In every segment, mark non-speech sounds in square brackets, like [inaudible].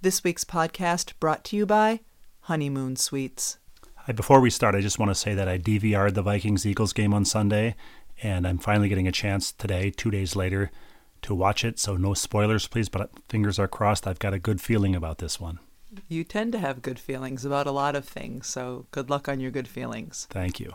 This week's podcast brought to you by Honeymoon Suites. Before we start, I just want to say that I DVR'd the Vikings Eagles game on Sunday, and I'm finally getting a chance today, two days later, to watch it. So, no spoilers, please, but fingers are crossed. I've got a good feeling about this one. You tend to have good feelings about a lot of things, so good luck on your good feelings. Thank you.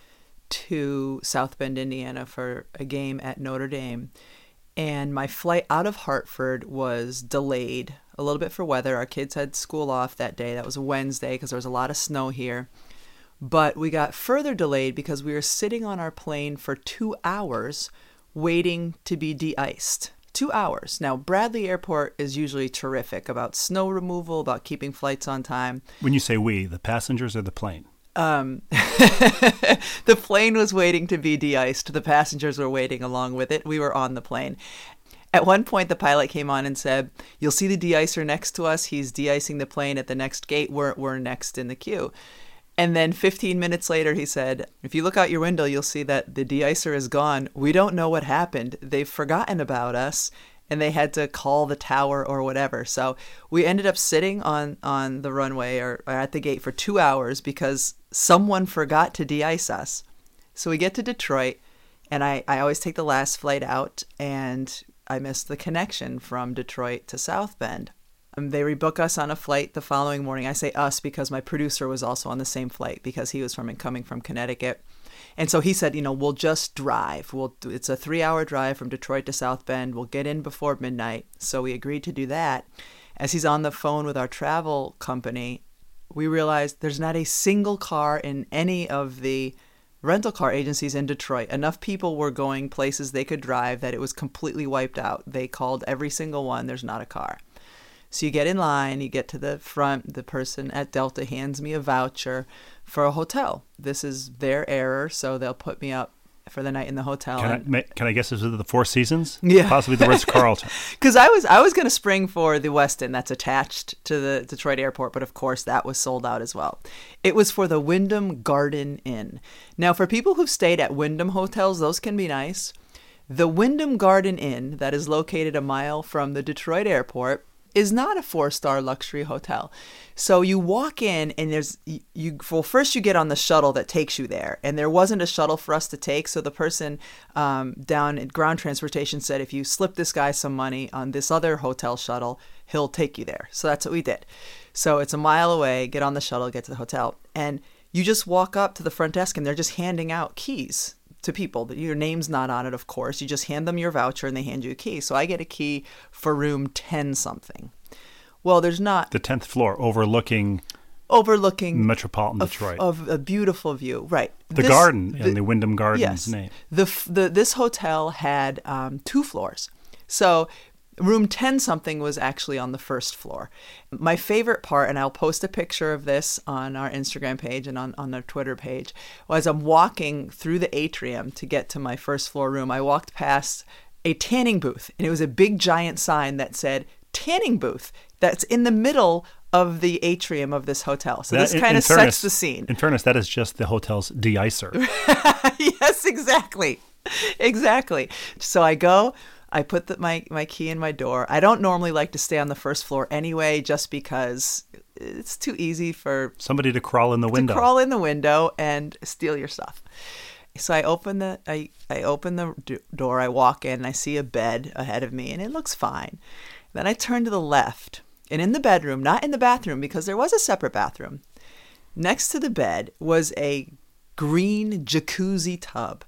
to South Bend, Indiana for a game at Notre Dame. And my flight out of Hartford was delayed a little bit for weather. Our kids had school off that day. That was a Wednesday because there was a lot of snow here. But we got further delayed because we were sitting on our plane for two hours waiting to be de iced. Two hours. Now, Bradley Airport is usually terrific about snow removal, about keeping flights on time. When you say we, the passengers or the plane? Um, [laughs] the plane was waiting to be de iced. The passengers were waiting along with it. We were on the plane. At one point, the pilot came on and said, You'll see the de icer next to us. He's de icing the plane at the next gate. We're, we're next in the queue. And then 15 minutes later, he said, If you look out your window, you'll see that the de icer is gone. We don't know what happened. They've forgotten about us and they had to call the tower or whatever. So we ended up sitting on, on the runway or, or at the gate for two hours because someone forgot to de ice us. So we get to Detroit, and I, I always take the last flight out, and I missed the connection from Detroit to South Bend. Um, they rebook us on a flight the following morning. I say us because my producer was also on the same flight because he was from coming from Connecticut. And so he said, you know, we'll just drive. We'll it's a 3-hour drive from Detroit to South Bend. We'll get in before midnight. So we agreed to do that. As he's on the phone with our travel company, we realized there's not a single car in any of the rental car agencies in Detroit. Enough people were going places they could drive that it was completely wiped out. They called every single one, there's not a car. So you get in line, you get to the front, the person at Delta hands me a voucher for a hotel. This is their error, so they'll put me up for the night in the hotel. Can, I, can I guess this is the Four Seasons? Yeah. Possibly the Ritz Carlton. [laughs] Because I was I was going to spring for the Westin that's attached to the Detroit airport, but of course that was sold out as well. It was for the Wyndham Garden Inn. Now, for people who've stayed at Wyndham hotels, those can be nice. The Wyndham Garden Inn, that is located a mile from the Detroit airport, is not a four-star luxury hotel. So you walk in and there's you, you well first you get on the shuttle that takes you there, and there wasn't a shuttle for us to take. So the person um, down at ground transportation said if you slip this guy some money on this other hotel shuttle, he'll take you there. So that's what we did. So it's a mile away. Get on the shuttle, get to the hotel, and you just walk up to the front desk and they're just handing out keys to people. Your name's not on it, of course. You just hand them your voucher and they hand you a key. So I get a key for room 10 something. Well, there's not the 10th floor overlooking overlooking metropolitan of, Detroit. of a beautiful view. Right. the This- garden the- and the Wyndham Gardens yes. name. The, the this hotel had um, two floors, so room ten something was actually on the first floor. My favorite part, and I'll post a picture of this on our Instagram page and on on our Twitter page, was I'm walking through the atrium to get to my first floor room. I walked past a tanning booth, and it was a big giant sign that said tanning booth. That's in the middle of the atrium of this hotel. So That- this kind in of sets the scene. In fairness, that is just the hotel's de-icer. [laughs] yes, exactly. Exactly. So I go, I put the, my, my key in my door. I don't normally like to stay on the first floor anyway, just because it's too easy for Somebody to crawl in the window. to crawl in the window and steal your stuff. So I open the I, I open the door. I walk in. and I see a bed ahead of me, and it looks fine. Then I turn to the left, and in the bedroom, not in the bathroom, because there was a separate bathroom. Next to the bed was a green jacuzzi tub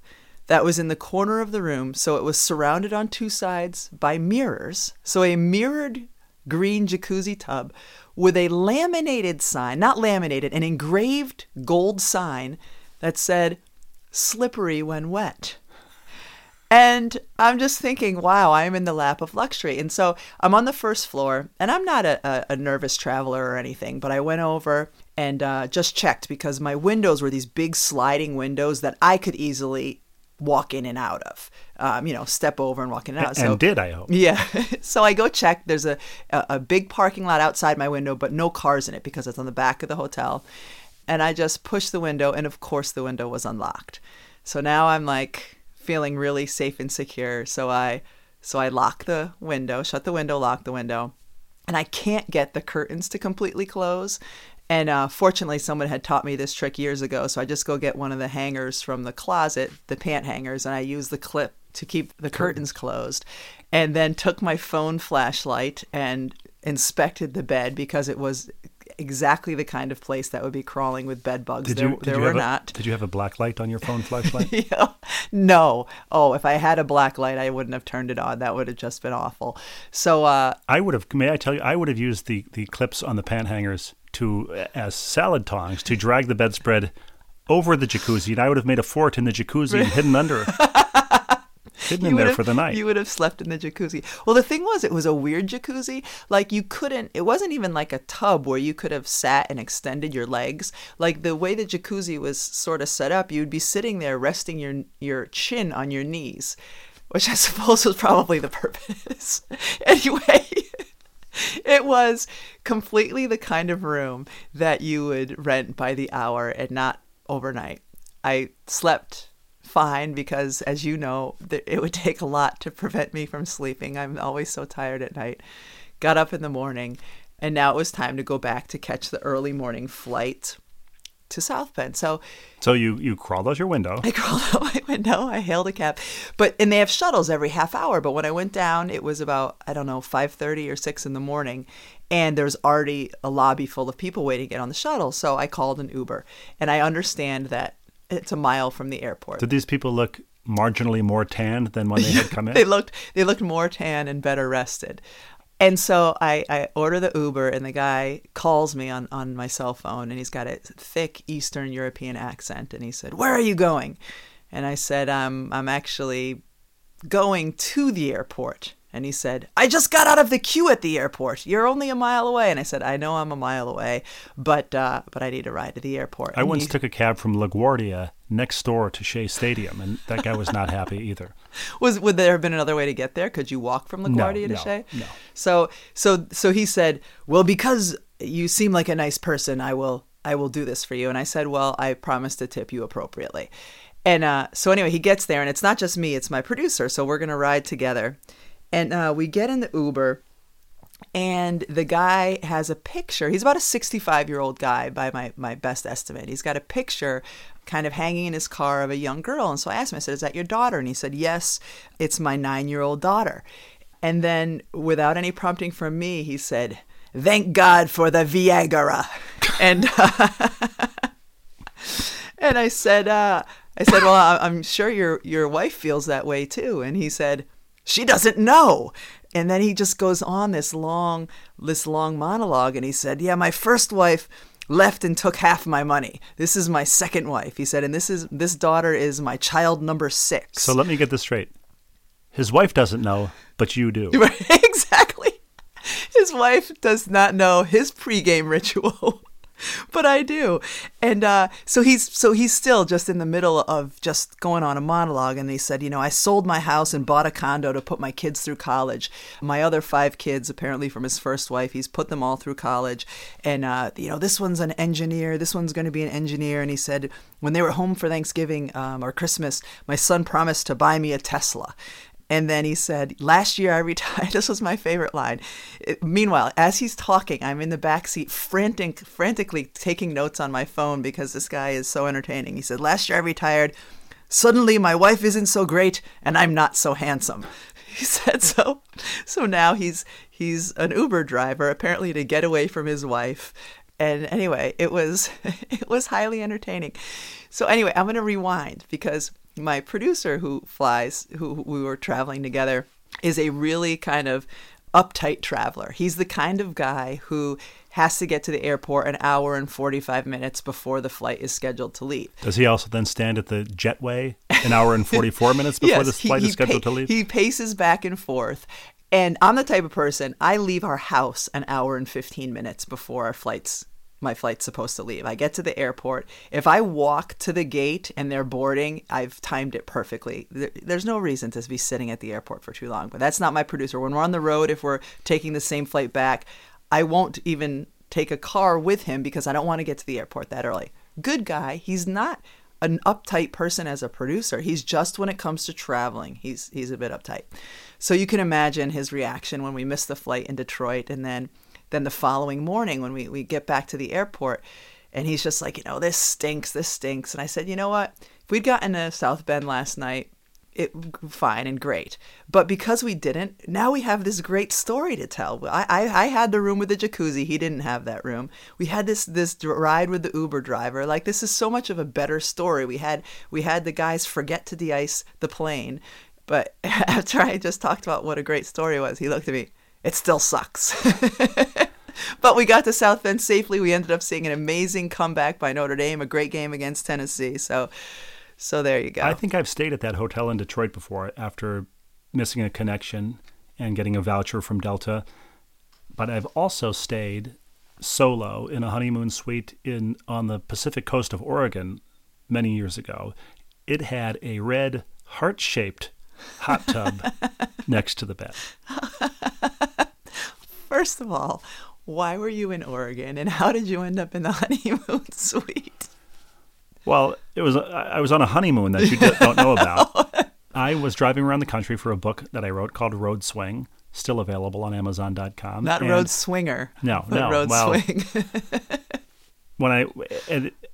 that was in the corner of the room. So it was surrounded on two sides by mirrors. So a mirrored green jacuzzi tub with a laminated sign, not laminated, an engraved gold sign that said, slippery when wet. And I'm just thinking, wow, I'm in the lap of luxury. And so I'm on the first floor, and I'm not a, a, a nervous traveler or anything, but I went over and uh, just checked because my windows were these big sliding windows that I could easily walk in and out of. Um, you know, step over and walk in and out. And did, I hope. Yeah. [laughs] so I go check. There's a, a, a big parking lot outside my window, but no cars in it because it's on the back of the hotel. And I just pushed the window, and of course, the window was unlocked. So now I'm like feeling really safe and secure. So I so I lock the window, shut the window, lock the window, and I can't get the curtains to completely close. And uh, fortunately, someone had taught me this trick years ago. So I just go get one of the hangers from the closet, the pant hangers, and I use the clip to keep the curtains closed. And then took my phone flashlight and inspected the bed because it was exactly the kind of place that would be crawling with bed bugs. Did there you, did there you were have not. A, did you have a black light on your phone flashlight? [laughs] Yeah. no. Oh, if I had a black light, I wouldn't have turned it on. That would have just been awful. So, uh, I would have. May I tell you? I would have used the the clips on the pant hangers to as salad tongs to drag the bedspread over the jacuzzi, and I would have made a fort in the jacuzzi and hidden under it. [laughs] Hidden in there have, for the night. You would have slept in the jacuzzi. Well, the thing was, it was a weird jacuzzi. Like you couldn't. It wasn't even like a tub where you could have sat and extended your legs. Like the way the jacuzzi was sort of set up, you'd be sitting there resting your your chin on your knees, which I [laughs] suppose was probably the purpose. [laughs] anyway. [laughs] It was completely the kind of room that you would rent by the hour and not overnight. I slept fine because, as you know, it would [laughs] take a lot to prevent me from sleeping. I'm always so tired at night. Got up in the morning, and now it was time to go back to catch the early morning flight to South Bend. So so you you crawled out your window. I [laughs] crawled out my window. I hailed a cab, but and they have shuttles every half hour. But when I went down, it was about I don't know five thirty or six in the morning, and there's already a lobby full of people waiting to get on the shuttle. So I called an Uber, and I understand that it's a mile from the airport. Did these people look marginally more tanned than when they had come in? [laughs] they looked they looked more tan and better rested. And so I, I order the Uber, and the guy calls me on, on my cell phone, and he's got a thick Eastern European accent, and he said, "Where are you going?" And I said, "I'm I'm actually going to the airport." And he said, I just got out of the queue at the airport. You're only a mile away. And I said, I know I'm a mile away, but uh, but I need a ride to the airport. I And once he- took a cab from LaGuardia next door to Shea Stadium, and that guy was not happy either. [laughs] was would there have been another way to get there? Could you walk from LaGuardia to no, Shea? no. So so so he said, "Well, because you seem like a nice person, I will I will do this for you." And I said, "Well, I promise to tip you appropriately." And uh, so anyway, he gets there, and it's not just me; it's my producer. So we're gonna ride together, and uh, we get in the Uber. And the guy has a picture. He's about a 65 year old guy by my, my best estimate. He's got a picture kind of hanging in his car of a young girl. And so I asked him, I said, Is that your daughter? And he said, Yes, it's my nine year old daughter. And then, without any prompting from me, he said, Thank God for the Viagra. [laughs] and [laughs] and I said, uh, I said, well, I'm sure your your wife feels that way too. And he said, she doesn't know. And then he just goes on this long this long monologue, and he said, yeah, my first wife left and took half my money. This is my second wife. He said, and this is this daughter is my child number six. So let me get this straight. His wife doesn't know, but you do. [laughs] Exactly. His wife does not know his pregame ritual, [laughs] [laughs] but I do. And uh, so he's so he's still just in the middle of just going on a monologue. And he said, you know, I sold my house and bought a condo to put my kids through college. My other five kids, apparently from his first wife, he's put them all through college. And uh, you know, this one's an engineer. This one's going to be an engineer. And he said, when they were home for Thanksgiving um, or Christmas, my son promised to buy me a Tesla. And then he said, Last year I [laughs] retired. This was my favorite line. It- meanwhile, as he's talking, I'm in the back seat, frantic, frantically taking notes on my phone because this guy is so entertaining. He said, Last year I retired. Suddenly my wife isn't so great and I'm not so handsome. [laughs] He said so. So now he's he's an Uber driver, apparently to get away from his wife. And anyway, it was [laughs] it was highly entertaining. So anyway, I'm going to rewind because my producer who flies, who who we were traveling together, is a really kind of uptight traveler. He's the kind of guy who has to get to the airport an hour and 45 minutes before the flight is scheduled to leave. Does he also then stand at the jetway an hour and 44 minutes [laughs] before Yes, the flight he is scheduled pa- to leave? He paces back and forth. And I'm the type of person, I leave our house an hour and 15 minutes before our flight's my flight's supposed to leave. I get to the airport. If I walk to the gate and they're boarding, I've timed it perfectly. There's no reason to be sitting at the airport for too long, but that's not my producer. When we're on the road, if we're taking the same flight back, I won't even take a car with him because I don't want to get to the airport that early. Good guy. He's not an uptight person as a producer. He's just when it comes to traveling, he's he's a bit uptight. So you can imagine his reaction when we missed the flight in Detroit and then then the following morning when we, we get back to the airport and he's just like, you know, this stinks, this stinks. And I said, you know what? If we'd gotten to South Bend last night, it fine and great. But because we didn't, now we have this great story to tell. I, I, I had the room with the jacuzzi. He didn't have that room. We had this this ride with the Uber driver. Like this is so much of a better story. We had we had the guys forget to de-ice the plane. But [laughs] after I just talked about what a great story was, he looked at me. It still sucks. [laughs] but we got to South Bend safely. We ended up seeing an amazing comeback by Notre Dame, a great game against Tennessee. So so there you go. I think I've stayed at that hotel in Detroit before after missing a connection and getting a voucher from Delta. But I've also stayed solo in a honeymoon suite in on the Pacific coast of Oregon many years ago. It had a red heart-shaped hot tub [laughs] next to the bed. [laughs] First of all, why were you in Oregon and how did you end up in the [laughs] honeymoon suite? Well, it was I was on a honeymoon that you don't know about. I was driving around the country for a book that I wrote called Road Swing, still available on Amazon.com. Not And Road Swinger. No, no, Road well- Swing. when I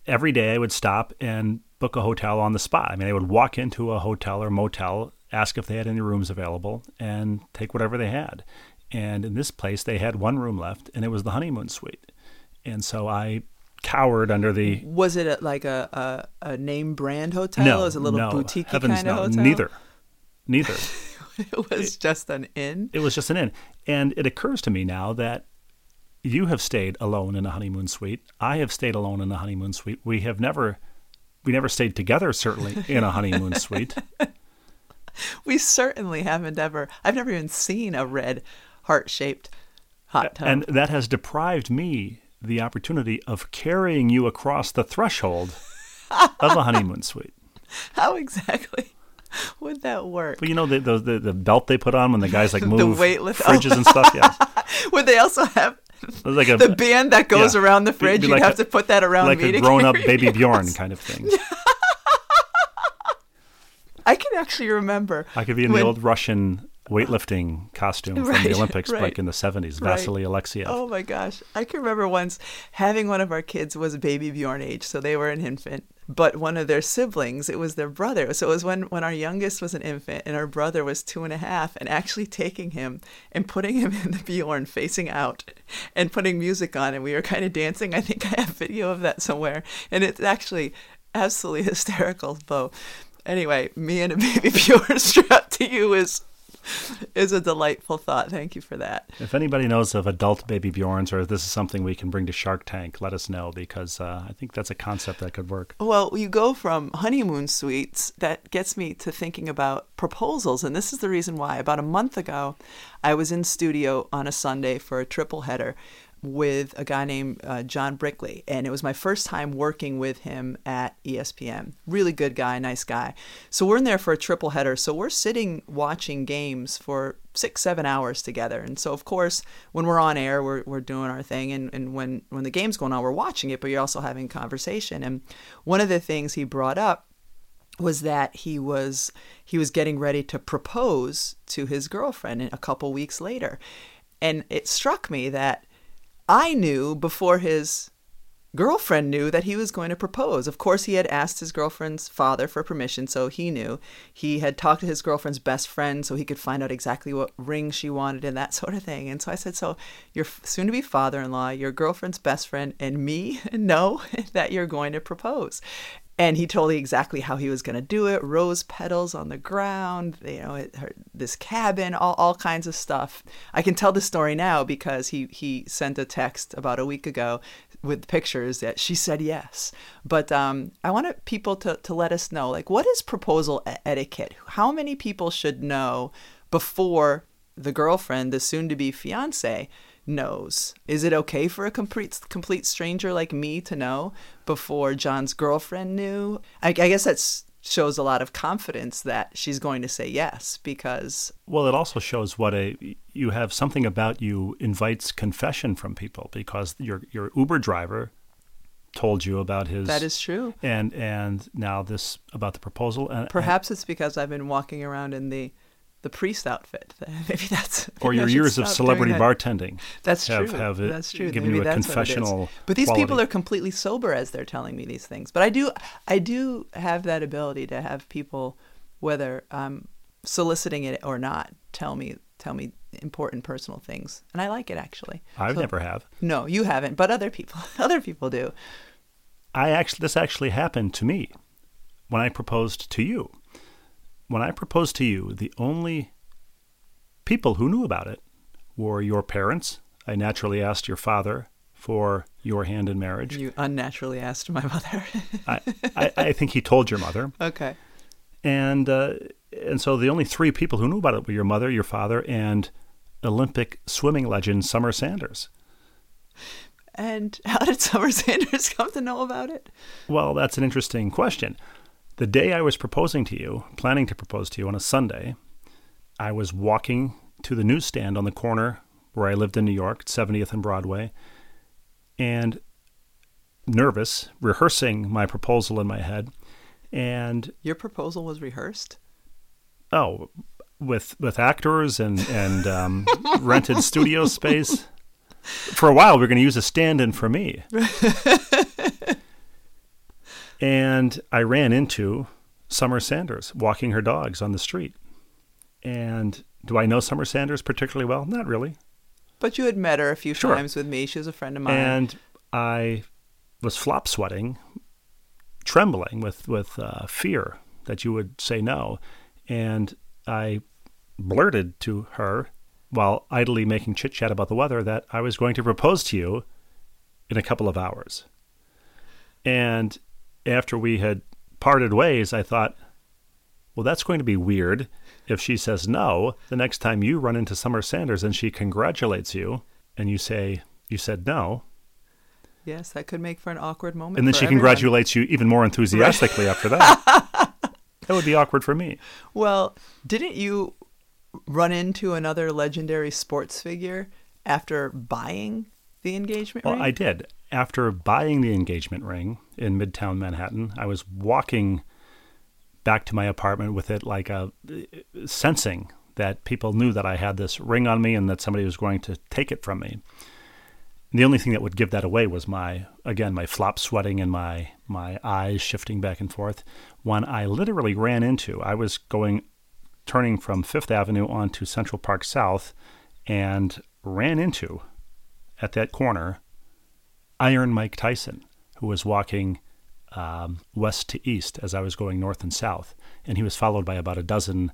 every day I would stop and book a hotel on the spot. I mean, I would walk into a hotel or motel, ask if they had any rooms available, and take whatever they had. And in this place, they had one room left, and it was the honeymoon suite. And so I cowered under the was it a, like a, a, a name brand hotel? no, it was a little no, boutique heavens kind of no, hotel? neither, neither. [laughs] It was just an inn. it was just an inn. And it occurs to me now that you have stayed alone in a honeymoon suite. I have stayed alone in a honeymoon suite. We have never, we never stayed together. Certainly in a honeymoon suite. [laughs] [laughs] We certainly haven't ever, I've never even seen a red heart shaped hot tub. And that has deprived me the opportunity of carrying you across the threshold [laughs] of a honeymoon suite. How exactly would that work? But you know the the, the, the belt they put on when the guys like [laughs] move weightlift- fridges and stuff. Yes, Would they also have like a the band that goes yeah. around the fridge? You'd like have a- to put that around like a grown up baby Bjorn kind of thing. I can actually remember. I could be in when- the old Russian weightlifting costume from Right, the Olympics right. like in the 70s, Right. Vasily Alexiev. Oh my gosh. I can remember once having one of our kids was baby Bjorn age, so they were an infant. But one of their siblings, it was their brother. So it was when, when our youngest was an infant and our brother was two and a half, and actually taking him and putting him [laughs] in the Bjorn facing out and putting music on, and we were kind of dancing. I think I have video of that somewhere. And it's actually absolutely [laughs] hysterical, Bo. Anyway, me and a [laughs] baby Bjorn strapped to you is is a delightful thought. Thank you for that. If anybody knows of adult baby Bjorns or if this is something we can bring to Shark Tank, let us know because uh, I think that's a concept that could work. Well, you go from honeymoon suites. That gets me to thinking about proposals. And this is the reason why. About a month ago, I was in studio on a Sunday for a triple header with a guy named uh, John Brickley. And it was my first time working with him at ESPN. Really good guy, nice guy. So we're in there for a triple header. So we're sitting watching games for six, seven hours together. And so, of course, when we're on air, we're, we're doing our thing. And, and when, when the game's going on, we're watching it, but you're also having conversation. And one of the things he brought up was that he was he was getting ready to propose to his girlfriend a couple weeks later and it struck me that i knew before his girlfriend knew that he was going to propose. Of course he had asked his girlfriend's father for permission so he knew. He had talked to his girlfriend's best friend so he could find out exactly what ring she wanted and that [laughs] sort of thing. And so i said so your soon to be father-in-law your girlfriend's best friend and me [laughs] know [laughs] that you're going to propose and he told me exactly how he was going to do it rose petals on the ground you know it, her, this cabin all, all kinds of stuff. I can tell the story now because he, he sent a text about a week ago with pictures that she said yes. But um, i want people to, to let us know like what is proposal etiquette? How many people should know before the girlfriend the soon to be fiance knows. Is it okay for a complete complete stranger like me to know before John's girlfriend knew? I, I guess that shows a lot of confidence that she's going to say yes because well it also shows what a you have something about you invites confession from people because your your uber driver told you about his that is true and and now this about the proposal and perhaps and, it's because i've been walking around in the the priest outfit. [laughs] Maybe that's or your years of celebrity bartending. That's have, true. Have it, that's true. Giving Maybe you a confessional. But these quality. people are completely sober as they're telling me these things. But I do, I do have that ability to have people, whether I'm soliciting it or not, tell me tell me important personal things, and I like it actually. I so, never have. No, you haven't, but other people, [laughs] other people do. I actually, this actually happened to me when I proposed to you when I proposed to you, the only people who knew about it were your parents. I naturally asked your father for your hand in marriage. You unnaturally asked my mother. I, I, I, think he told your mother. [laughs] Okay. And uh, and so the only three people who knew about it were your mother, your father, and Olympic swimming legend Summer Sanders. And how did Summer [laughs] Sanders come to know about it? Well, that's an interesting question. The day I was proposing to you, planning to propose to you on a Sunday, I was walking to the newsstand on the corner where I lived in New York, 70th and Broadway, and nervous, rehearsing my proposal in my head. And your proposal was rehearsed? Oh, with with actors and and um, rented studio space. For a while, we are going to use a stand-in for me. [laughs] And I ran into Summer Sanders walking her dogs on the street. And do I know Summer Sanders particularly well? Not really. But you had met her a few sure. times with me. She was a friend of mine. And I was flop sweating, trembling with, with uh, fear that you would say no. And I blurted to her while idly making chit chat about the weather that I was going to propose to you in a couple of hours. And after we had parted ways, I thought, well, that's going to be weird if she says no. The next time you run into Summer Sanders and she congratulates you and you say, you said no. Yes, that could make for an awkward moment. And then she everyone. congratulates you even more enthusiastically right. after that. [laughs] that would be awkward for me. Well, didn't you run into another legendary sports figure after buying the engagement well, ring? I did after buying the engagement ring in Midtown Manhattan, I was walking back to my apartment with it like a sensing that people knew that I had this ring on me and that somebody was going to take it from me. And the only thing that would give that away was my again my flop sweating and my my eyes shifting back and forth. When I literally ran into, I was going turning from Fifth Avenue onto Central Park South and ran into at that corner Iron Mike Tyson, who was walking um, west to east as I was going north and south, and he was followed by about a dozen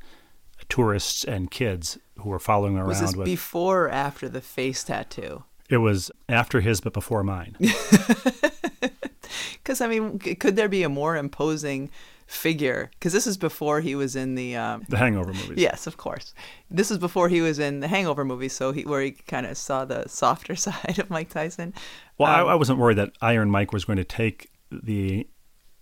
tourists and kids who were following around. Was this with, before or after the face tattoo? It was after his, but before mine. [laughs] Because I mean, could there be a more imposing figure because this is before he was in the um, the Hangover movies. Yes, of course. This is before he was in the Hangover movies, so he where he kind of saw the softer [laughs] side of Mike Tyson. Well, um, I, I, wasn't worried that Iron Mike was going to take the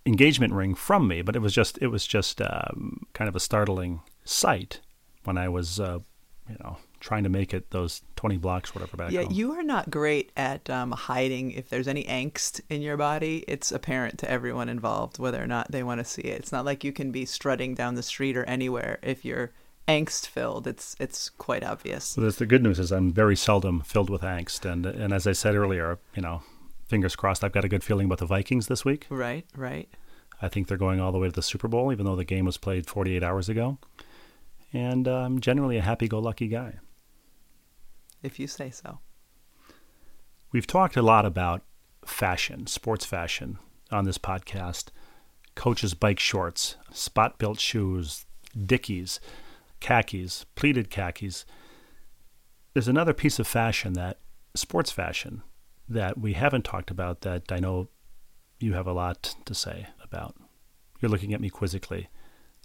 engagement ring from me, but it was just it was just um, kind of a startling sight when I was uh, you know trying to make it those 20 blocks, whatever back yeah, home. you are not great at um, hiding. If there's any angst in your body, it's apparent to everyone involved, whether or not they want to see it. It's not like you can be strutting down the street or anywhere if you're angst filled. It's it's quite obvious. Well, the good news is I'm very seldom filled with angst, and and as I said earlier, you know, fingers crossed, I've got a good feeling about the Vikings this week. Right, right. I think they're going all the way to the Super Bowl, even though the game was played 48 hours ago. And uh, I'm generally a happy-go-lucky guy if you say so. We've talked a lot about fashion, sports fashion, on this podcast. coaches' bike shorts, Spot-Bilt shoes, Dickies, khakis, pleated khakis. There's another piece of fashion that sports fashion that we haven't talked about that I know you have a lot to say about. You're looking at me quizzically.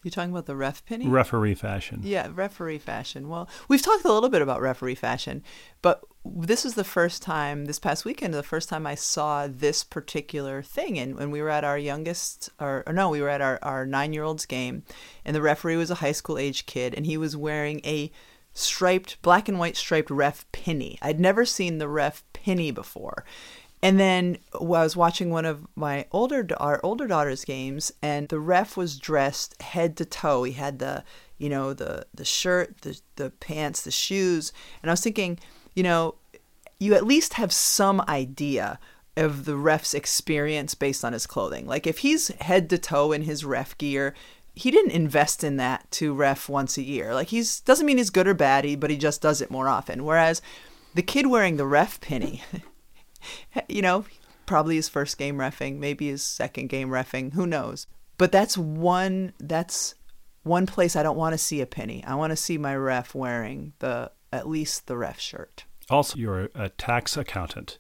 You talking about the ref penny? Referee fashion. Yeah, referee fashion. Well, we've talked a little bit about referee fashion, but this is the first time, this past weekend, the first time I saw this particular thing. And when we were at our youngest, or, or no, we were at our, our nine year old's game, and the referee was a high school age kid, and he was wearing a striped, black and white striped ref penny. I'd never seen the ref penny before. And then I was watching one of my older our older daughter's games, and the ref was dressed head to toe. He had the you know the the shirt, the the pants, the shoes, and I was thinking, you know, you at least have some idea of the ref's experience based on his clothing. Like if he's head to toe in his ref gear, he didn't invest in that to ref once a year. Like he's doesn't mean he's good or bad, but he just does it more often. Whereas the kid wearing the ref penny [laughs] [laughs] you know, probably his first game refing, maybe his second game refing, who knows. But that's one that's one place I don't want to see a penny. I want to see my ref wearing the at least the ref shirt. Also, you're a tax accountant.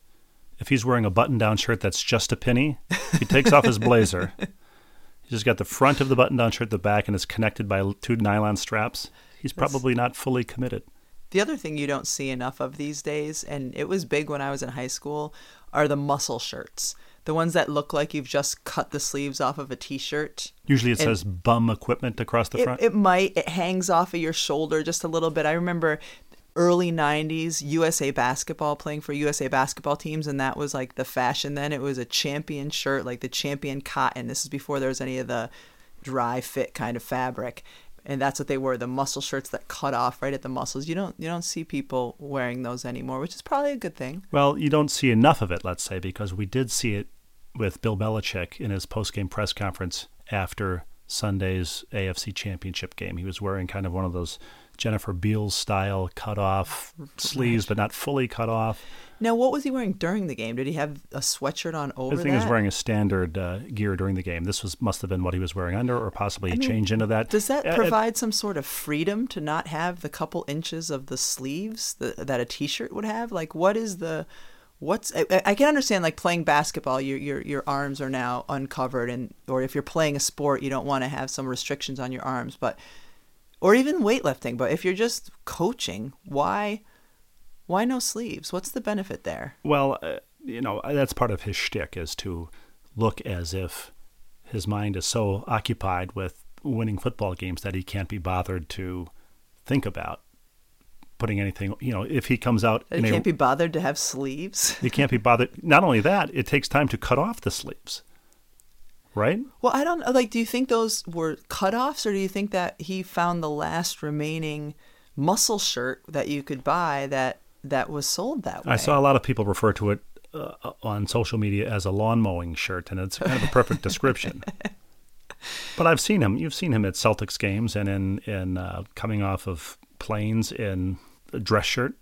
If he's wearing a button-down shirt that's just a penny, he takes off his [laughs] blazer. He's just got the front of the button-down shirt, the back, and it's connected by two nylon straps. He's probably not fully committed. The other thing you don't see enough of these days, and it was big when I was in high school, are the muscle shirts. The ones that look like you've just cut the sleeves off of a t-shirt. Usually it and says bum equipment across the it, front. It might. It hangs off of your shoulder just a little bit. I remember early 90s USA basketball playing for USA basketball teams and that was like the fashion then it was a champion shirt like the champion cotton this is before there was any of the Dri-FIT kind of fabric and that's what they were the muscle shirts that cut off right at the muscles. You don't you don't see people wearing those anymore which is probably a good thing. Well you don't see enough of it let's say because we did see it with Bill Belichick in his post-game press conference after Sunday's AFC championship game. He was wearing kind of one of those Jennifer Beals style cut off sleeves but not fully cut off now, what was he wearing during the game? Did he have a sweatshirt on over? I think that? he was wearing a standard uh, gear during the game. This was must have been what he was wearing under, or possibly I mean, change into that. Does that uh, provide some sort of freedom to not have the couple inches of the sleeves that, that a t-shirt would have? Like, what is the what's I, I, can understand like playing basketball your your your arms are now uncovered and or if you're playing a sport you don't want to have some restrictions on your arms but or even weightlifting but if you're just coaching why why no sleeves? What's the benefit there? Well, uh, you know, that's part of his shtick is to look as if his mind is so occupied with winning football games that he can't be bothered to think about putting anything. You know, if he comes out, he can't a, be bothered to have sleeves. he can't be bothered. Not only that, it takes time to cut off the sleeves. Right? Well, I don't like. Do you think those were cutoffs, or do you think that he found the last remaining muscle shirt that you could buy that that was sold that way. I saw a lot of people refer to it uh, on social media as a lawn mowing shirt, and it's kind of a perfect description. [laughs] But I've seen him. You've seen him at Celtics games and in in uh, coming off of planes in a dress shirt,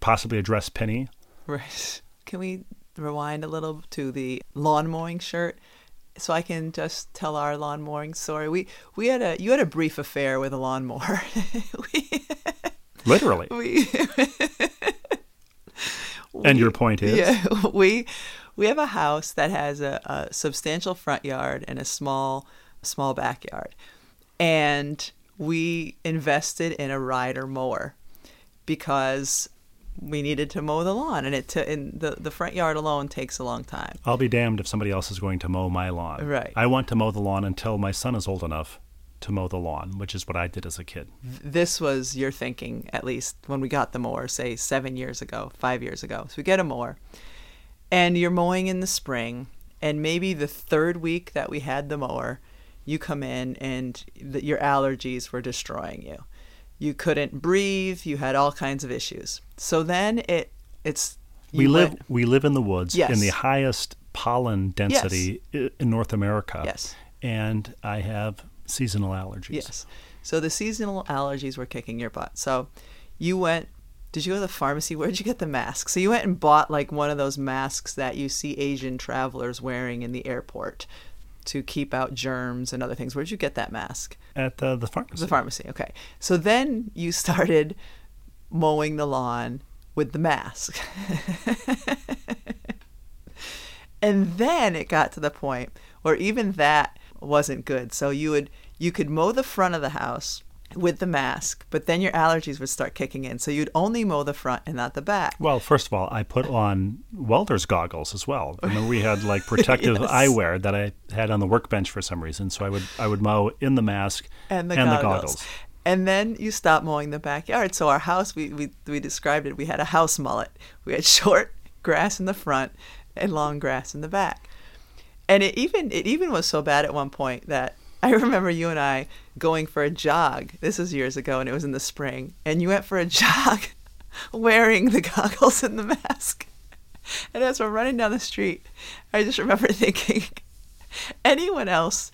possibly a dress penny. Right. Can we rewind a little to the lawn mowing shirt? So I can just tell our lawn mowing story. We we had a you had a brief affair with a lawnmower. [laughs] we, Literally. We [laughs] and your point is? Yeah, [laughs] we we have a house that has a, a substantial front yard and a small small backyard, and we invested in a rider mower because we needed to mow the lawn and it t- and the the front yard alone takes a long time. I'll be damned if somebody else is going to mow my lawn. Right. I want to mow the lawn until my son is old enough to mow the lawn, which is what I did as a kid. This was your thinking, at least when we got the mower, say seven years ago, five years ago. So we get a mower, and you're mowing in the spring, and maybe the third week that we had the mower, you come in and the, your allergies were destroying you. You couldn't breathe. You had all kinds of issues. So then it it's we live went, we live in the woods yes. in the highest pollen density yes. in North America. Yes. And I have seasonal allergies. Yes. So the seasonal allergies were kicking your butt. So you went did you go to the pharmacy? [laughs] Where did you get the mask? So you went and bought like one of those masks that you see Asian travelers wearing in the airport. To keep out germs and other things. Where'd you get that mask? At uh, the pharmacy. The pharmacy. Okay. So then you started mowing the lawn with the mask. [laughs] and then it got to the point where even that wasn't good. So you would you could mow the front of the house with the mask, but then your allergies would start kicking in. So you'd only mow the front and not the back. Well, first of all, I put on welder's goggles as well. I mean, we had like [laughs] protective Yes. eyewear that I had on the workbench for some reason. So I would I would mow in the mask and the and goggles. the goggles. And then you stop mowing the backyard. So our house, we, we we described it. We had a house mullet. We had [laughs] short grass in the front and long grass in the back. And it even it even was so bad at one point that I [laughs] remember you and I going for a jog. This was years ago, and it was in the spring. And you went for a [laughs] jog, wearing the goggles and the mask. And as we're running down the street, I just remember [laughs] thinking, anyone else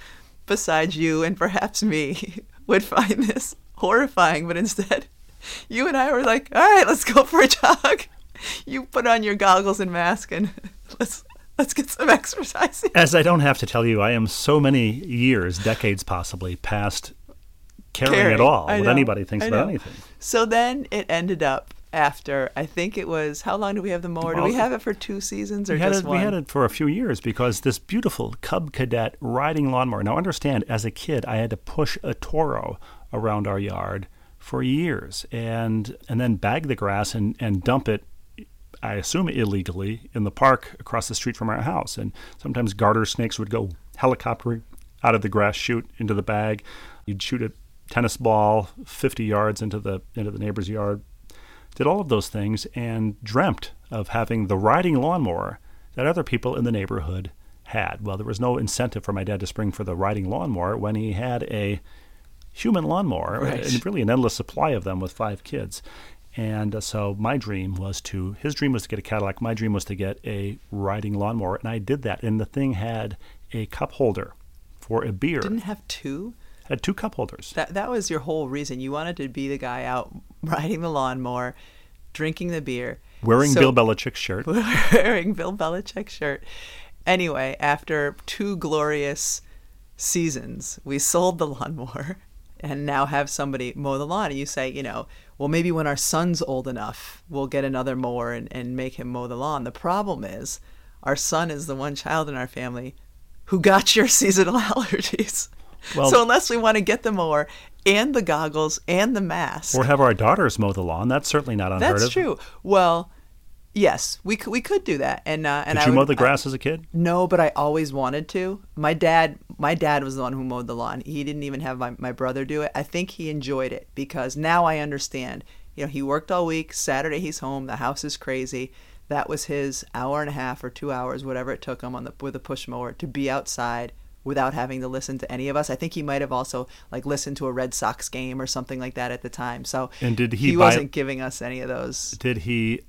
besides you and perhaps me [laughs] would find this horrifying, but instead, you and I were like, all right, let's go for a jog. You put on your goggles and mask and let's [laughs] let's get some exercising. As I don't have to tell you, I am so many years, decades possibly, past caring Caring. at all I what know. anybody thinks I about know. anything. So then it ended up after I think it was how long do we have the mower? Do we have it for two seasons or We had, just it, one? we had it for a few years because this beautiful Cub Cadet riding lawnmower. Now, understand, as a kid, I had to push a Toro around our yard for years and and then bag the grass and, and dump it, I assume illegally, in the park across the street from our house. And sometimes garter snakes would go helicoptering out of the grass chute into the bag. You'd shoot a tennis ball 50 yards into the into the neighbor's yard did all of those things and dreamt of having the riding lawnmower that other people in the neighborhood had. Well, there was no incentive for my dad to spring for the riding lawnmower when he had a human lawnmower Right. and really an endless supply of them with five kids. And uh, so my dream was to, his dream was to get a Cadillac. My dream was to get a riding lawnmower. And I did that. And the thing had a cup holder for a beer. Didn't have two. had two cup holders. That that was your whole reason. You wanted to be the guy out [laughs] riding the lawnmower, drinking the beer, Wearing So- Bill Belichick's shirt. [laughs] wearing Bill Belichick's shirt. Anyway, after two glorious seasons, we sold the [laughs] lawnmower and now have somebody mow the lawn. And you say, you know, well, maybe when our son's old enough, we'll get another mower and, and make him mow the lawn. The problem is, our son is the one child in our family who got your [laughs] seasonal allergies. Well- so unless we want to get the mower and the goggles and the mask, Or have our daughters mow the lawn. That's certainly not unheard that's of. That's true. Well, yes, we could, we could do that. And uh, and Did I you mow the grass as a kid? no, but I always wanted to. My dad, my dad was the one who mowed the lawn. He didn't even have my, my brother do it. I think he enjoyed it because now I understand. You know, he worked all week. Saturday he's home. The house is crazy. That was his hour and a half or two hours, whatever it took him on the with a push mower to be outside without having to listen to any of us. I think he might have also like listened to a Red Sox game or something like that at the time. So And did he he buy- wasn't giving us any of those. Did he,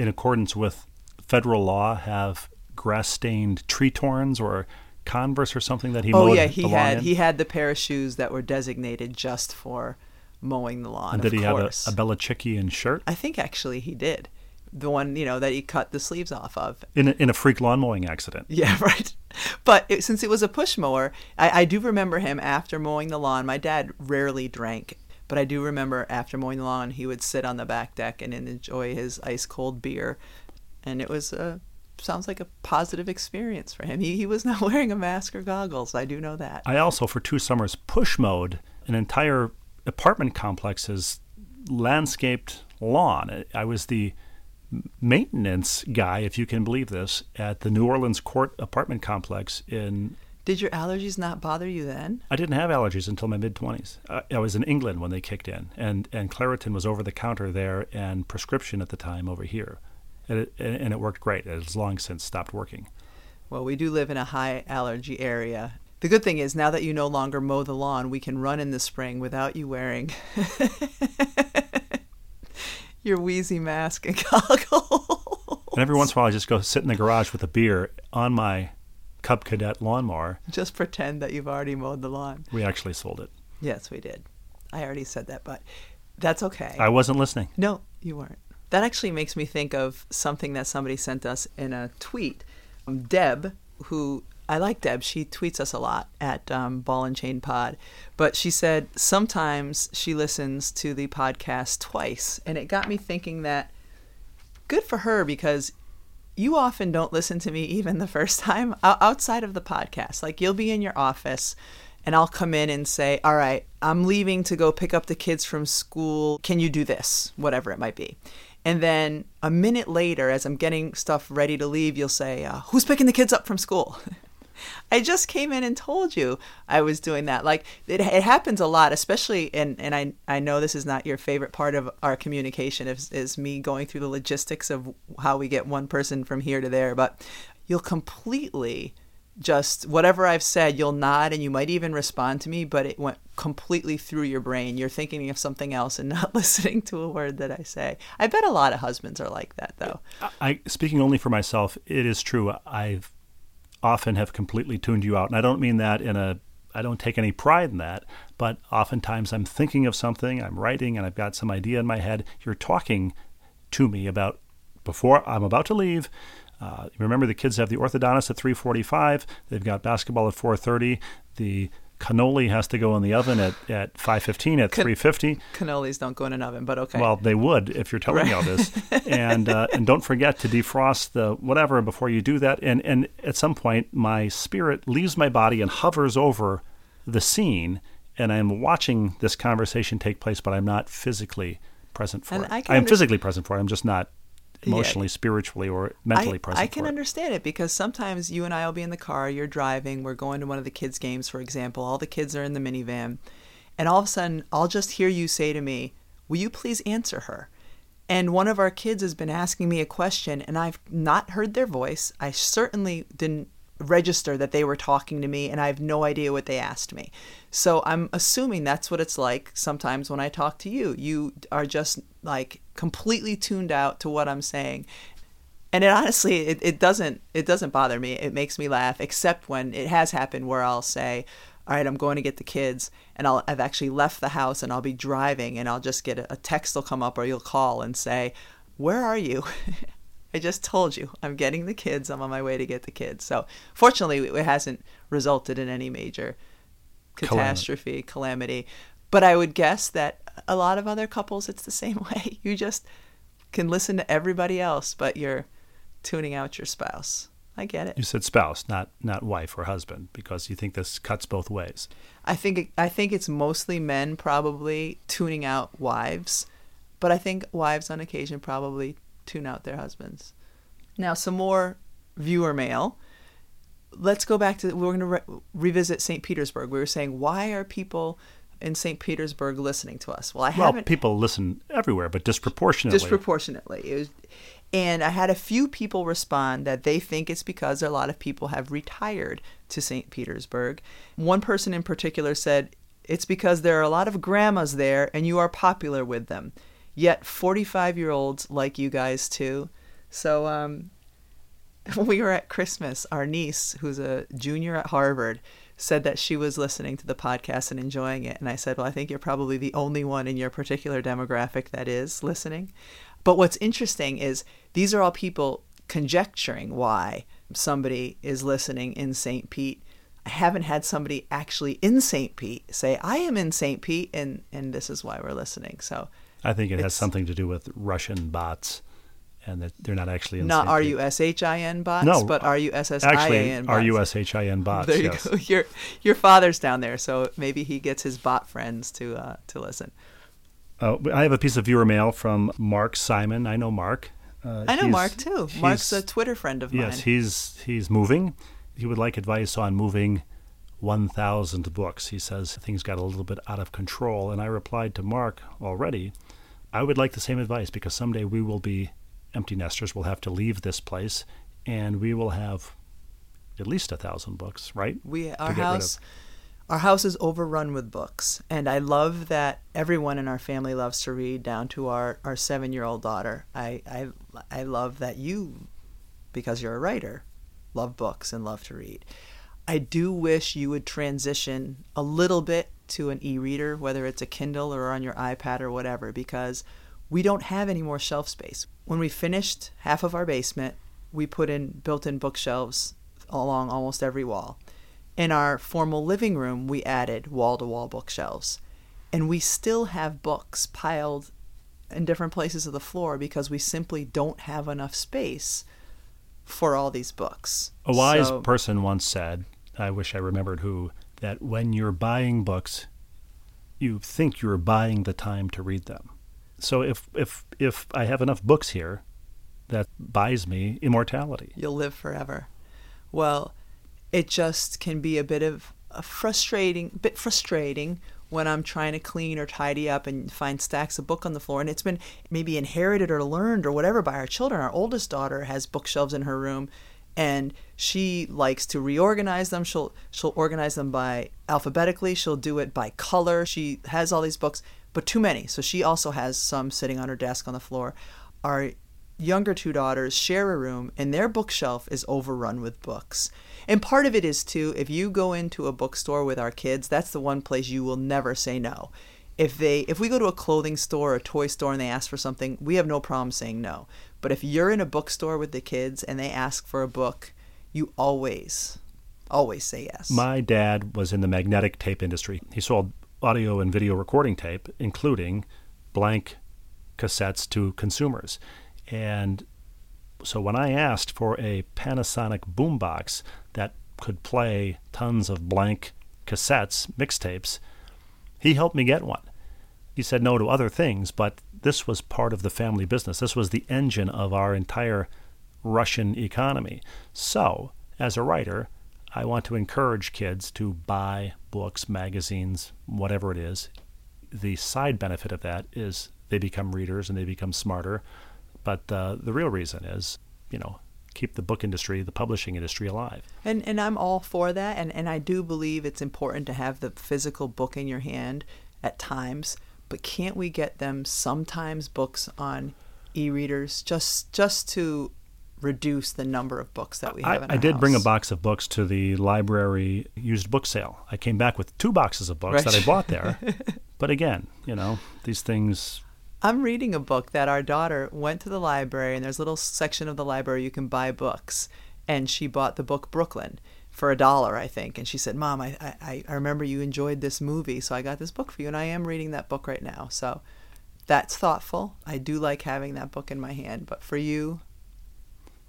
in accordance with federal law, have grass-stained Tretorns or Converse or something that he mowed? Oh mowed yeah, he the lawn had in? he had the pair of shoes that were designated just for mowing the lawn. And did he have a, course. a Belichickian shirt I think actually he did. The one, you know, that he cut the sleeves off of. in a, in a freak lawn mowing accident? [laughs] Yeah, right. But it, since it was a push mower, I, I do remember him after mowing the lawn. My dad rarely drank, but I do remember after mowing the lawn, he would sit on the back deck and enjoy his ice cold beer. And it was a, sounds like a positive experience for him. He, he was [laughs] not wearing a mask or goggles. I do know that. I also, for two summers, push mowed an entire apartment complex's landscaped lawn. I was the maintenance guy, if you can believe this, at the New Orleans Court apartment complex in Did your allergies not bother you then? I didn't have allergies until my mid twenties. I, I was in England when they kicked in, and and Claritin was over the counter there and prescription at the time over here, and it, and it worked great. It has long since stopped working. Well, we do live in a high allergy area. The good thing is now that you no longer mow the lawn, we can run in the spring without you wearing [laughs] your wheezy mask and [laughs] goggles. And every once in a while, I just go sit in the garage with a beer on my Cub Cadet lawnmower. Just pretend that you've already mowed the lawn. We actually sold it. Yes, we did. I already said that, but that's okay. I wasn't listening. No, you weren't. That actually makes me think of something that somebody sent us in a tweet. Um, Deb, who I like Deb. She tweets us a lot at um, Ball and Chain Pod. But she said sometimes she listens to the podcast twice. And it got me thinking that good for her because you often don't listen to me even the first time outside of the podcast. Like you'll be in your office and I'll come in and say, All right, I'm leaving to go pick up the kids from school. Can you do this? Whatever it might be. And then a minute later, as I'm getting stuff ready to leave, you'll say, uh, Who's picking the kids up from school? [laughs] I just came in and told you I was doing that. Like it, it happens a lot, especially and and I I know this is not your favorite part of our communication is is me going through the logistics of how we get one person from here to there, but you'll completely just whatever I've said, you'll nod and you might even respond to me, but it went completely through your brain. You're thinking of something else and [laughs] not listening to a word that I say. I bet a lot of husbands are like that, though. I speaking only for myself, it is true. I've often have completely tuned you out. And I don't mean that in a I don't take any pride in that, but oftentimes I'm thinking of something, I'm writing, and I've got some idea in my head. You're talking to me about before I'm about to leave. Uh, remember, the kids have the orthodontist at 3:45. They've got basketball at 4:30. The cannoli has to go in the oven at, at 5.15 at Can- 3.50 cannolis don't go in an oven but okay. Well they would if you're telling right. me all this. [laughs] And uh, and don't forget to defrost the whatever before you do that. And and at some point my spirit leaves my body and hovers over the scene and i'm watching this conversation take place but i'm not physically present for and it. I am physically present for it. I'm just not emotionally, yeah. spiritually, or mentally I, present. I can understand it because sometimes you and I will be in the car, you're driving, we're going to one of the kids' games, for example. All the kids are in the minivan, and all of a sudden, I'll just hear you say to me, Will you please answer her? And one of our kids has been asking me a question, and I've not heard their voice. I certainly didn't register that they were talking to me, and I have no idea what they asked me. So I'm assuming that's what it's like sometimes when I talk to you. You are just like completely tuned out to what I'm saying. And it honestly it, it doesn't it doesn't bother me. It makes me laugh, except when it has happened where I'll say, all right, I'm going to get the kids, and I'll, I've actually left the house and I'll be driving, and I'll just get a, a text will come up or you'll call and say, Where are you? [laughs] I just told you I'm getting the kids. I'm on my way to get the kids. So fortunately, it hasn't resulted in any major catastrophe, calamity. But I would guess that a lot of other couples, it's the same [laughs] way. You just can listen to everybody else, but you're tuning out your spouse. I get it. You said spouse, not not wife or husband, because you think this cuts both ways. I think it, I think it's mostly men probably tuning out wives, but I think wives on occasion probably tune out their husbands. Now, some more viewer mail let's go back to we're going to re- revisit St. Petersburg. We were saying why are people in St. Petersburg listening to us? Well, I well, haven't. people listen everywhere, but disproportionately. Disproportionately, it was, and I had a few people respond that they think it's because a lot of people have retired to St. Petersburg. One person in particular said it's because there are a lot of grandmas there, and you are popular with them. Yet, forty-five-year-olds like you guys too. So, um, when [laughs] we were at Christmas, our niece, who's a junior at Harvard, said that she was listening to the podcast and enjoying it. And I said, Well, I think you're probably the only one in your particular demographic that is listening. But what's interesting is these are all people conjecturing why somebody is listening in St. Pete. I haven't had somebody actually in St. Pete say, I am in St. Pete, and, and this is why we're listening. So I think it has something to do with Russian bots and that they're not actually in not R U S H I N bots, no, but R U S S I A N bots. R U S H I N bots. There you yes. go. [laughs] Your your father's down there, so maybe he gets his bot friends to uh, to listen. Uh, I have a piece of viewer mail from Mark Simon. I know Mark. Uh, I know Mark too. Mark's a Twitter friend of yes, mine. Yes, he's he's moving. He would like advice on moving 1,000 books. He says things got a little bit out of control, and I replied to Mark already. I would like the same advice because someday we will be empty nesters will have to leave this place, and we will have at least a thousand books, right? We our house. Our house is overrun with books, and I love that everyone in our family loves to read, down to our, our seven year old daughter. I, I, I love that you, because you're a writer, love books and love to read. I do wish you would transition a little bit to an e reader, whether it's a Kindle or on your iPad or whatever, because we don't have any more shelf space. When we finished half of our basement, we put in built in bookshelves along almost every wall. In our formal living room, we added wall to wall bookshelves. And we still have books piled in different places of the floor because we simply don't have enough space for all these books. A wise So- person once said, I wish I remembered who, that when you're buying books, you think you're buying the time to read them. So if if if I have enough books here, that buys me immortality. you'll live forever. Well, it just can be a bit of a frustrating, bit frustrating when I'm trying to clean or tidy up and find stacks of book on the floor. And it's been maybe inherited or learned or whatever by our children. Our oldest daughter has bookshelves in her room, and she likes to reorganize them. She'll she'll organize them by alphabetically. She'll do it by color. She has all these books, but too many. So she also has some sitting on her desk on the floor. Our younger two daughters share a room and their bookshelf is overrun with books. And part of it is too, if you go into a bookstore with our kids, that's the one place you will never say no. If they if we go to a clothing store or a toy store and they ask for something, we have no problem saying no. But if you're in a bookstore with the kids and they ask for a book, you always always say yes. My dad was in the magnetic tape industry. He sold audio and video recording tape, including blank cassettes to consumers. And so when I asked for a Panasonic boombox that could play tons of blank cassettes, mixtapes, he helped me get one. He said no to other things, but this was part of the family business. This was the engine of our entire Russian economy. So, as a writer, I want to encourage kids to buy books, magazines, whatever it is. The side benefit of that is they become readers and they become smarter. But uh, the real reason is, you know, keep the book industry, the publishing industry alive. And and I'm all for that and, and I do believe it's important to have the physical book in your hand at times, but can't we get them sometimes books on e-readers just just to reduce the number of books that we have I, in I did bring a box of books to the library used book sale. I came back with two boxes of books that I bought there. [laughs] but again, you know, these things I'm reading a book that our daughter went to the library, and there's a little section of the library you can buy books. And she bought the book Brooklyn for a dollar, I think. And she said, Mom, I, I, I remember you enjoyed this movie, so I got this book for you. And I am reading that book right now. So that's thoughtful. I do like having that book in my hand. But for you,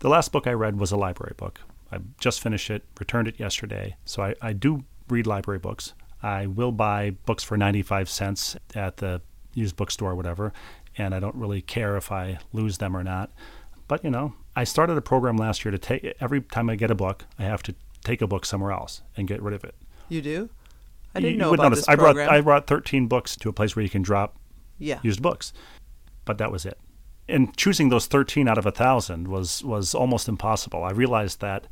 The last book I read was a library book. I just finished it, returned it yesterday. So I, I do read library books. I will buy books for 95 cents at the used bookstore or whatever, and I don't really care if I lose them or not. But, you know, I started a program last year to take every time I get a book, I have to take a book somewhere else and get rid of it. you do? I didn't You- know you about notice this I brought. I brought 13 books to a place where you can drop yeah. used books, but that was it. And choosing those 13 out of a thousand was was almost impossible. I realized that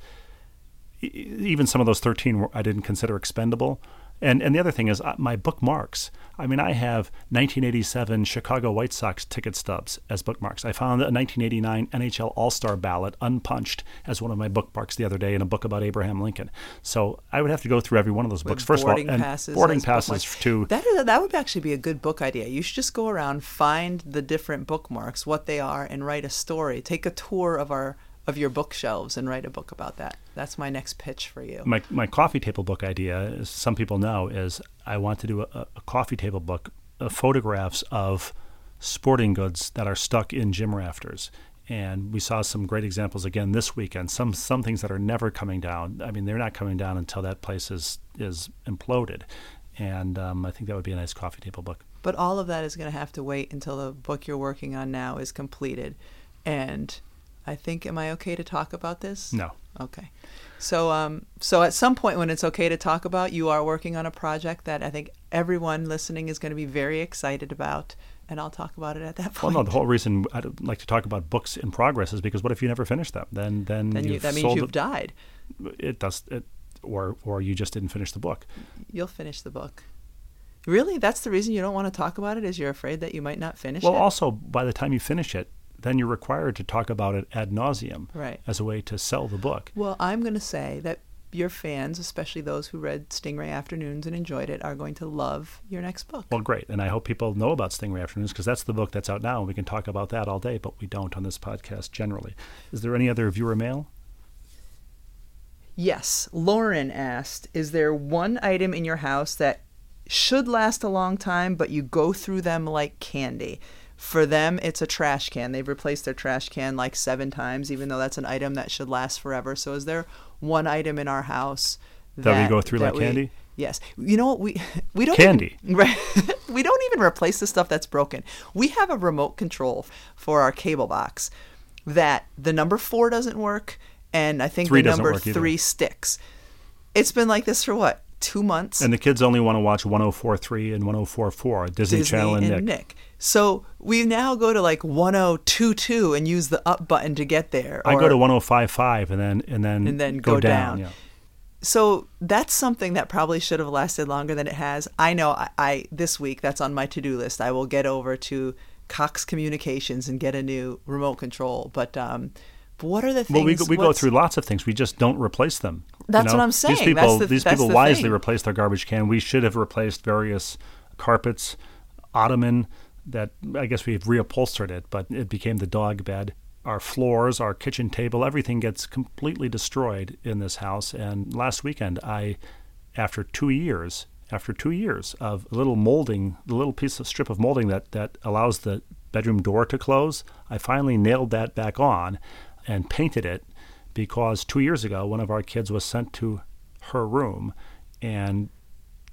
even some of those 13 were, I didn't consider expendable. And and the other thing is uh, my bookmarks. I mean, I have 1987 Chicago White Sox ticket stubs as bookmarks. I found a 1989 NHL All-Star ballot unpunched as one of my bookmarks the other day in a book about Abraham Lincoln. So I would have to go through every one of those With books first of all, boarding and passes boarding as passes bookmarks. to that is, that would actually be a good book idea. You should just go around, find the different bookmarks, what they are, and write a story. Take a tour of our of your bookshelves and write a book about that. That's my next pitch for you. my my coffee table book idea, as some people know, is I want to do a, a coffee table book of photographs of sporting goods that are stuck in gym rafters. And we saw some great examples again this weekend. Some some things that are never coming down. I mean, they're not coming down until that place is is imploded. And um, I think that would be a nice coffee table book. But all of that is going to have to wait until the book you're working on now is completed. And I think, am I okay to talk about this? No, Okay. So, um, so at some point when it's okay to talk about, you are working on a project that I think everyone listening is going to be very excited about, and I'll talk about it at that point. well, no. The whole reason I'd like to talk about books in progress is because what if you never finish them? Then then, then you, that means you've it- died. it does it, or or you just didn't finish the book. You'll finish the book. Really? That's the reason you don't want to talk about it? Is you're afraid that you might not finish Well, it? Well, also by the time you finish it, then you're required to talk about it ad nauseum Right. as a way to sell the book. Well, I'm going to say that your fans, especially those who read Stingray Afternoons and enjoyed it, are going to love your next book. Well, great, and I hope people know about Stingray Afternoons because that's the book that's out now, and we can talk about that all day. But we don't on this podcast generally. Is there any other viewer mail? Yes. Lauren asked Is there one item in your house that should last a long time, but you go through them like candy? For them, it's a trash can. They've replaced their trash can like seven times, even though that's an item that should last forever. So, is there one item in our house That we go through like candy? Yes. You know what? We [laughs] we don't Candy. Even, [laughs] right. we don't even replace the stuff that's broken. We have a remote control for our cable box that the number four doesn't work, and I think Three the number work either. three sticks. It's been like this for what two months? And the kids only want to watch 1043 and 1044, Disney, Disney Channel and, and Nick. Nick. So we now go to like 1022 and use the up button to get there. I go to 1055 and then and then And then go, go down. down. Yeah. So that's something that probably should have lasted longer than it has. I know I, I this week that's on my to-do list. I will get over to Cox Communications and get a new remote control. But um, but what are the things? Well, we go, we go through lots of things. We just don't replace them. you That's know? what I'm saying. These people, the- these people the wisely thing. replaced their garbage can. We should have replaced various carpets, ottoman that I guess we've reupholstered it, but it became the dog bed. Our floors, our kitchen table, everything gets completely destroyed in this house. And last weekend, I, after two years, after two years of little molding, the little piece of strip of molding that, that allows the bedroom door to close, I finally nailed that back on and painted it because two years ago, one of our kids was sent to her room and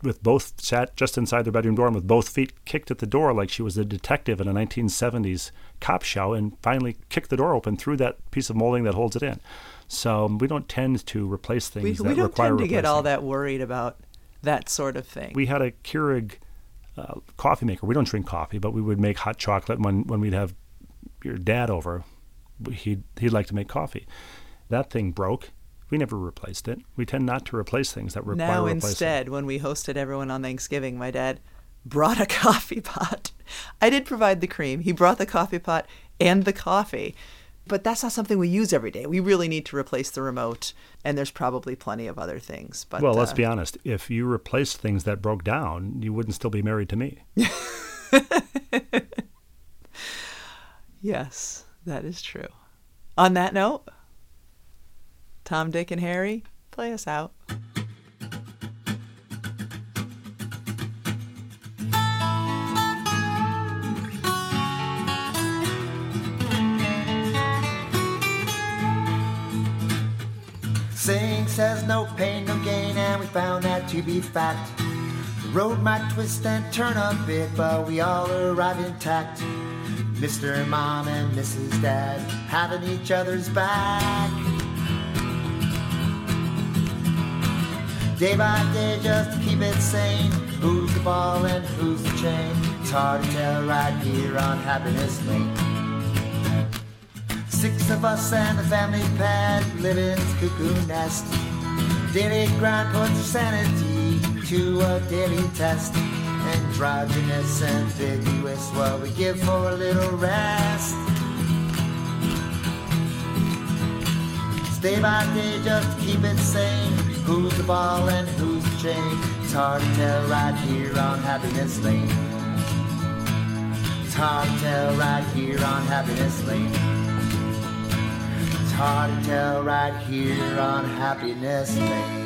with both sat just inside the bedroom door and with both feet kicked at the door like she was a detective in a 1970s cop show and finally kicked the door open through that piece of molding that holds it in. So we don't tend to replace things we that don't require tend to get all that worried about that sort of thing. We had a Keurig uh, coffee maker. We don't drink coffee, but we would make hot chocolate when, when we'd have your dad over. He'd, he'd like to make coffee. That thing broke. We never replaced it. We tend not to replace things that require now instead, when we hosted everyone on Thanksgiving, my dad brought a [laughs] coffee pot. I did provide the cream. He brought the coffee pot and the coffee. But that's not something we use every day. We really need to replace the remote, and there's probably plenty of other things. But Well, let's uh, be honest. If you replaced things that broke down, you wouldn't still be married to me. [laughs] Yes, that is true. On that note, Tom, Dick, and Harry, play us out. Sing says no pain, no gain, and we found that to be fact. The road might twist and turn a bit, but we all arrive intact. Mr. Mom and Mrs. Dad having each other's back. Day by day, just to keep it sane. Who's the ball and who's the chain? It's hard to tell right here on Happiness Lane. Six of us and the family pet live in this cuckoo nest. Daily grind puts sanity to a daily test. Androgynous, ambiguous, what we give for a little rest. Day by day, just to keep it sane. Who's the ball and who's the chain? It's hard to tell right here on Happiness Lane. It's hard to tell right here on Happiness Lane. It's hard to tell right here on Happiness Lane.